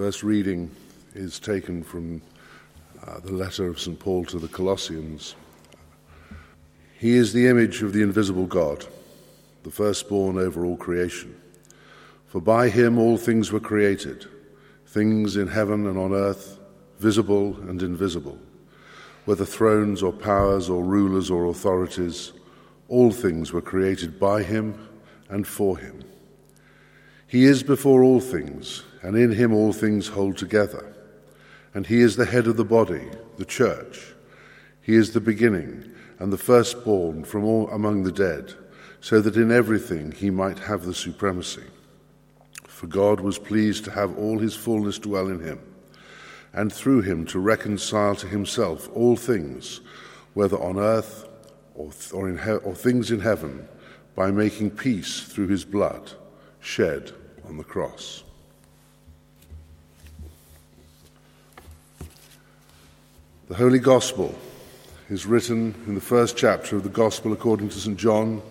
first reading is taken from uh, the letter of St. Paul to the Colossians. He is the image of the invisible God, the firstborn over all creation. For by him all things were created, things in heaven and on earth, visible and invisible, whether thrones or powers or rulers or authorities, all things were created by him and for him. He is before all things, and in him all things hold together. And he is the head of the body, the church. He is the beginning and the firstborn from all among the dead, so that in everything he might have the supremacy. For God was pleased to have all his fullness dwell in him, and through him to reconcile to himself all things, whether on earth or, or, in he- or things in heaven, by making peace through his blood shed on the cross. The Holy Gospel is written in the first chapter of the Gospel according to St. John,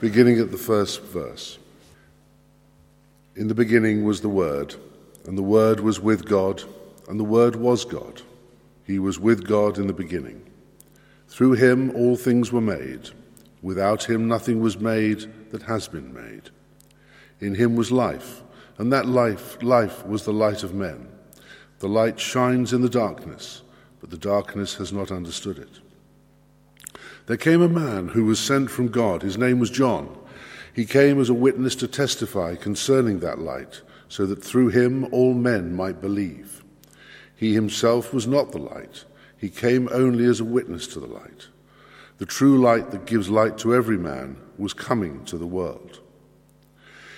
beginning at the first verse. In the beginning was the Word, and the Word was with God, and the Word was God. He was with God in the beginning. Through him all things were made. Without him nothing was made that has been made. In him was life, and that life, life was the light of men. The light shines in the darkness, but the darkness has not understood it. There came a man who was sent from God. His name was John. He came as a witness to testify concerning that light, so that through him all men might believe. He himself was not the light, he came only as a witness to the light. The true light that gives light to every man was coming to the world.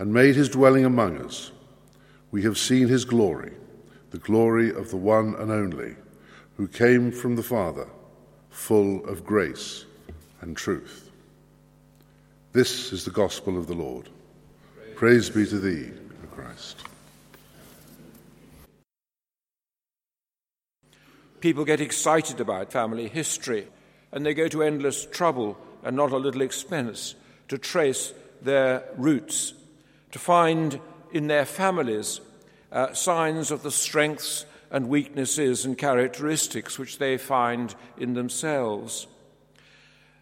and made his dwelling among us. We have seen his glory, the glory of the one and only, who came from the Father, full of grace and truth. This is the gospel of the Lord. Praise, be to thee, O Christ. People get excited about family history and they go to endless trouble and not a little expense to trace their roots, to find in their families uh, signs of the strengths and weaknesses and characteristics which they find in themselves.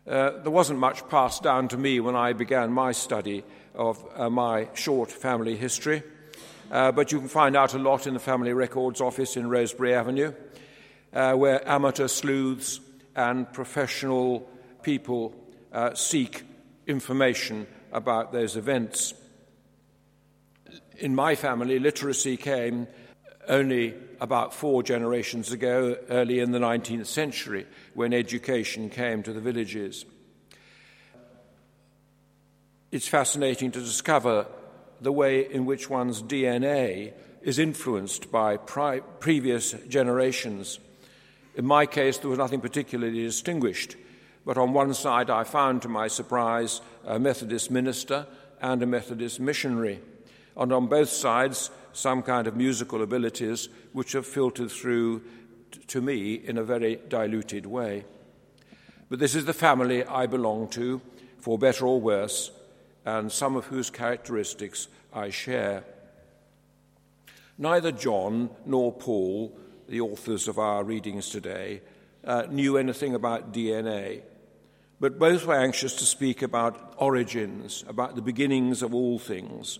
Uh, there wasn't much passed down to me when I began my study of uh, my short family history, uh, but you can find out a lot in the Family Records Office in Rosebery Avenue, uh, where amateur sleuths and professional people uh, seek information about those events. In my family, literacy came only about four generations ago, early in the 19th century, when education came to the villages. It's fascinating to discover the way in which one's DNA is influenced by pri- previous generations. In my case, there was nothing particularly distinguished, but on one side I found, to my surprise, a Methodist minister and a Methodist missionary, and on both sides, some kind of musical abilities which have filtered through t- to me in a very diluted way. But this is the family I belong to, for better or worse, and some of whose characteristics I share. Neither John nor Paul, the authors of our readings today, uh, knew anything about DNA, but both were anxious to speak about origins, about the beginnings of all things.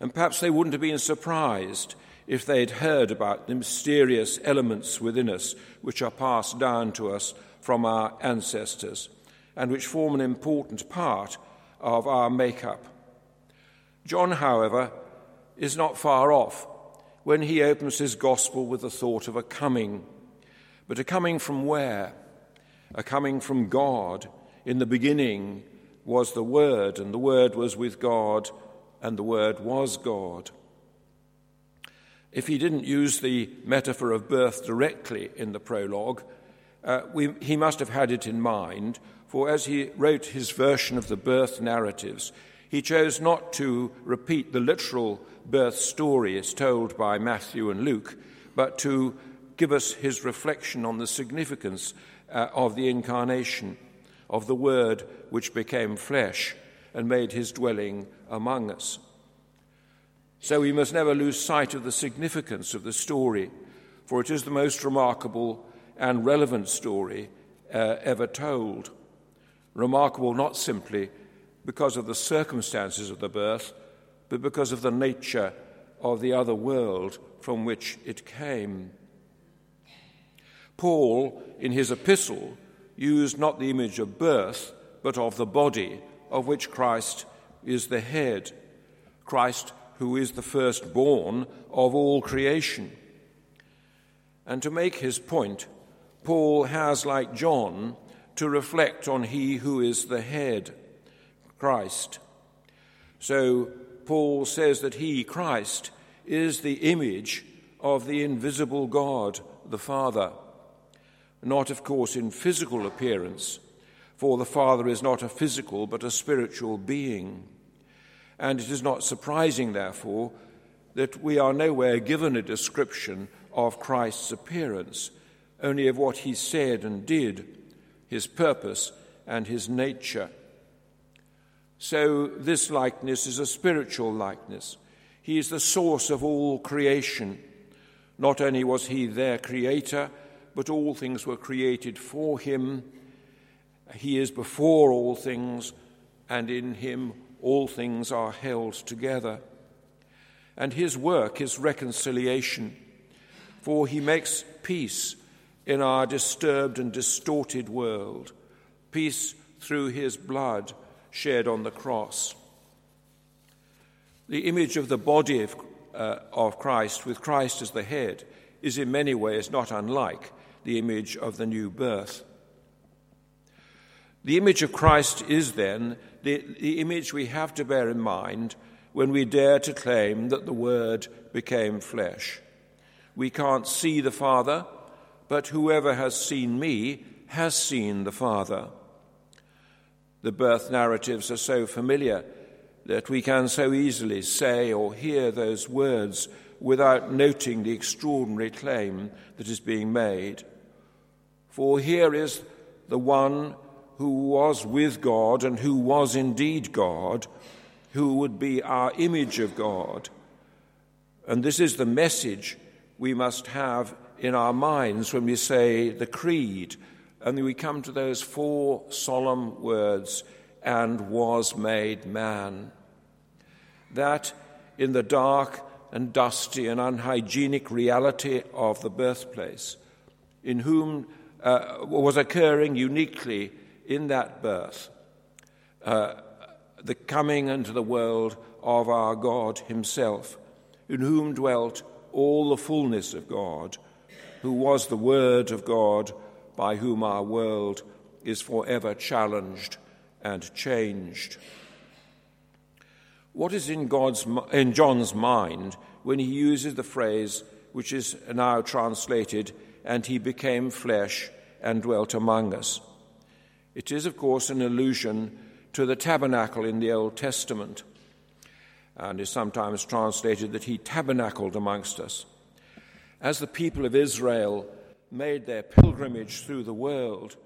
And perhaps they wouldn't have been surprised if they'd heard about the mysterious elements within us which are passed down to us from our ancestors and which form an important part of our makeup. John, however, is not far off when he opens his gospel with the thought of a coming. But a coming from where? A coming from God. In the beginning was the Word, and the Word was with God, and the Word was God. if he didn't use the metaphor of birth directly in the prologue, uh, we, he must have had it in mind, for as he wrote his version of the birth narratives, he chose not to repeat the literal birth story as told by Matthew and Luke, but to give us his reflection on the significance uh, of the incarnation, of the Word which became flesh and made his dwelling among us. So we must never lose sight of the significance of the story, for it is the most remarkable and relevant story uh, ever told. Remarkable not simply because of the circumstances of the birth, but because of the nature of the other world from which it came. Paul, in his epistle, used not the image of birth, but of the body, of which Christ is the head. Christ, who is the firstborn of all creation. And to make his point, Paul has, like John, to reflect on he who is the head, Christ. So Paul says that he, Christ, is the image of the invisible God, the Father. Not, of course, in physical appearance, for the Father is not a physical but a spiritual being. And it is not surprising, therefore, that we are nowhere given a description of Christ's appearance only of what he said and did, his purpose and his nature. So, this likeness is a spiritual likeness. He is the source of all creation. Not only was he their creator, but all things were created for him. He is before all things, and in him all things are held together. And his work is reconciliation, for he makes peace in our disturbed and distorted world, peace through his blood shed on the cross. The image of the body of, uh, of Christ, with Christ as the head, is in many ways not unlike the image of the new birth. The image of Christ is then the, the image we have to bear in mind when we dare to claim that the Word became flesh. We can't see the Father, but whoever has seen me has seen the Father. The birth narratives are so familiar that we can so easily say or hear those words without noting the extraordinary claim that is being made. For here is the one who was with God and who was indeed God, who would be our image of God. And this is the message we must have in our minds when we say the Creed, and we come to those four solemn words, and was made man. That in the dark and dusty and unhygienic reality of the birthplace, in whom uh, was occurring uniquely in that birth, uh, the coming into the world of our God Himself, in whom dwelt all the fullness of God who was the Word of God, by whom our world is forever challenged and changed. What is in, God's, in John's mind when he uses the phrase which is now translated, and he became flesh and dwelt among us? It is, of course, an allusion to the tabernacle in the Old Testament, and is sometimes translated that he tabernacled amongst us. As the people of Israel made their pilgrimage through the world,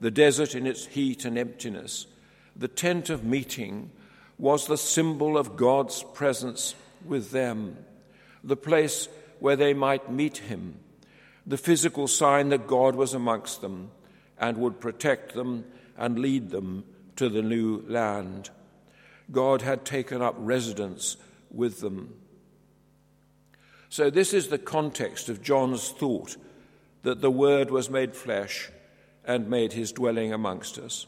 the desert in its heat and emptiness, the tent of meeting was the symbol of God's presence with them, the place where they might meet Him, the physical sign that God was amongst them and would protect them and lead them to the new land. God had taken up residence with them. So, this is the context of John's thought that the Word was made flesh and made his dwelling amongst us.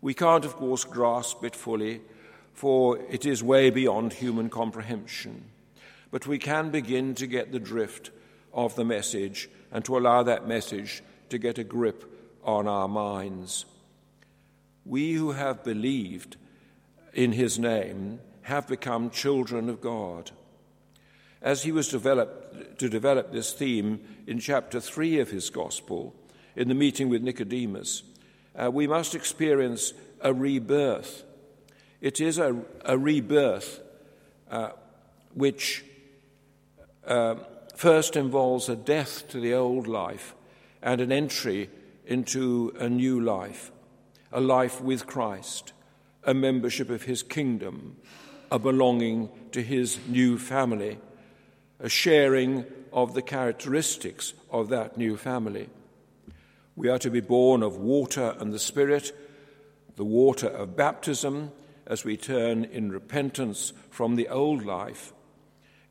We can't, of course, grasp it fully, for it is way beyond human comprehension. But we can begin to get the drift of the message and to allow that message to get a grip on our minds. We who have believed in his name have become children of God. as he was developed, to develop this theme in chapter 3 of his gospel, in the meeting with Nicodemus, uh, we must experience a rebirth. It is a, a rebirth uh, which uh, first involves a death to the old life and an entry into a new life, a life with Christ, a membership of his kingdom, a belonging to his new family, a sharing of the characteristics of that new family. We are to be born of water and the Spirit, the water of baptism, as we turn in repentance from the old life,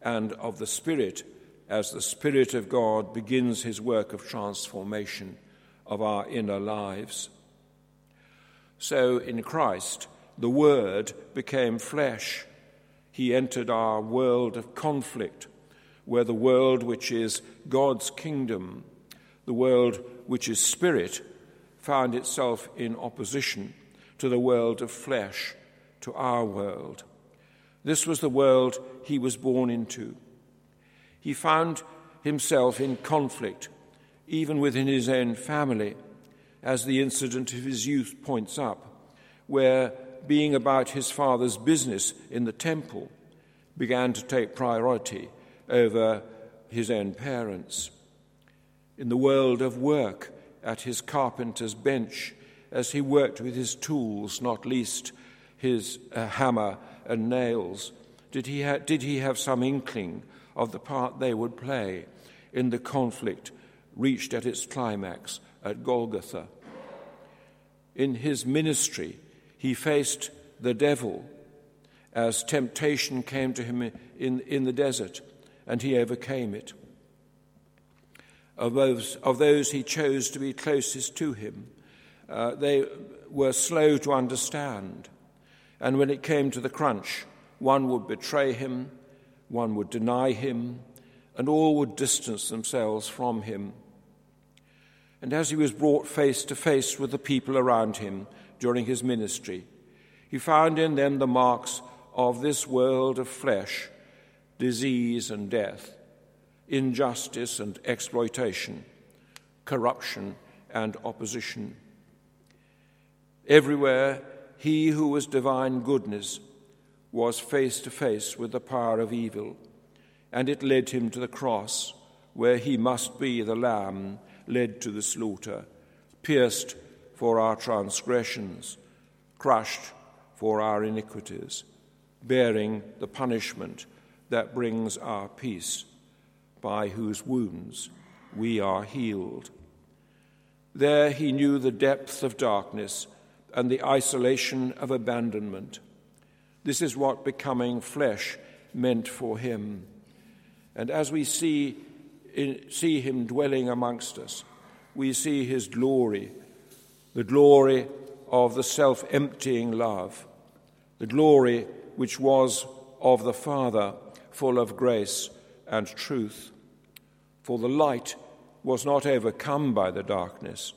and of the Spirit as the Spirit of God begins his work of transformation of our inner lives. So in Christ, the Word became flesh. He entered our world of conflict, where the world which is God's kingdom, the world which is spirit, found itself in opposition to the world of flesh, to our world. This was the world he was born into. He found himself in conflict, even within his own family, as the incident of his youth points up, where being about his father's business in the temple began to take priority over his own parents. In the world of work, at his carpenter's bench, as he worked with his tools, not least his uh, hammer and nails, did he, ha- did he have some inkling of the part they would play in the conflict reached at its climax at Golgotha? In his ministry, he faced the devil as temptation came to him in, in the desert, and he overcame it. Of those, of those he chose to be closest to him, uh, they were slow to understand. And when it came to the crunch, one would betray him, one would deny him, and all would distance themselves from him. And as he was brought face to face with the people around him during his ministry, he found in them the marks of this world of flesh, disease and death, injustice and exploitation, corruption and opposition. Everywhere, he who was divine goodness was face to face with the power of evil, and it led him to the cross, where he must be the lamb led to the slaughter, pierced for our transgressions, crushed for our iniquities, bearing the punishment that brings our peace, by whose wounds we are healed. There he knew the depth of darkness and the isolation of abandonment. This is what becoming flesh meant for him. And as we see, see him dwelling amongst us, we see his glory, the glory of the self emptying love, the glory which was of the Father, full of grace and truth. For the light was not overcome by the darkness,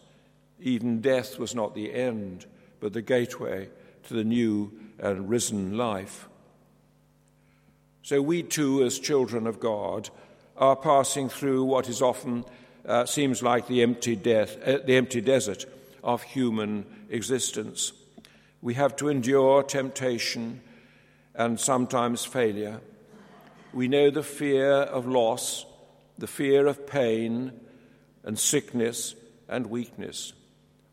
even death was not the end, but the gateway to the new and risen life. So we too, as children of God, are passing through what is often uh, seems like the empty death, uh, the empty desert of human existence. We have to endure temptation and sometimes failure. We know the fear of loss, the fear of pain and sickness and weakness.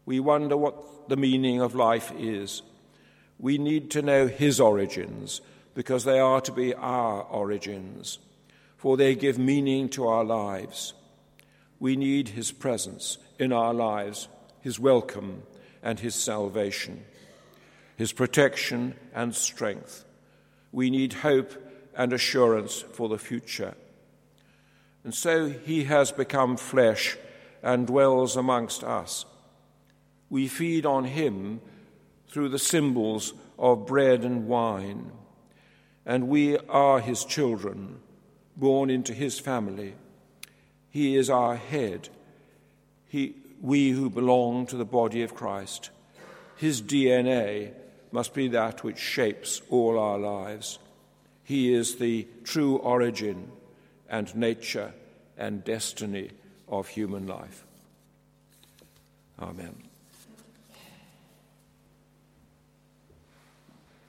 We wonder what the meaning of life is. We need to know His origins because they are to be our origins, for they give meaning to our lives. We need His presence in our lives, His welcome and His salvation, His protection and strength. We need hope and assurance for the future. And so He has become flesh and dwells amongst us. We feed on Him through the symbols of bread and wine and we are his children, born into his family. He is our head, he, we who belong to the body of Christ. His DNA must be that which shapes all our lives. He is the true origin, and nature and destiny of human life. Amen.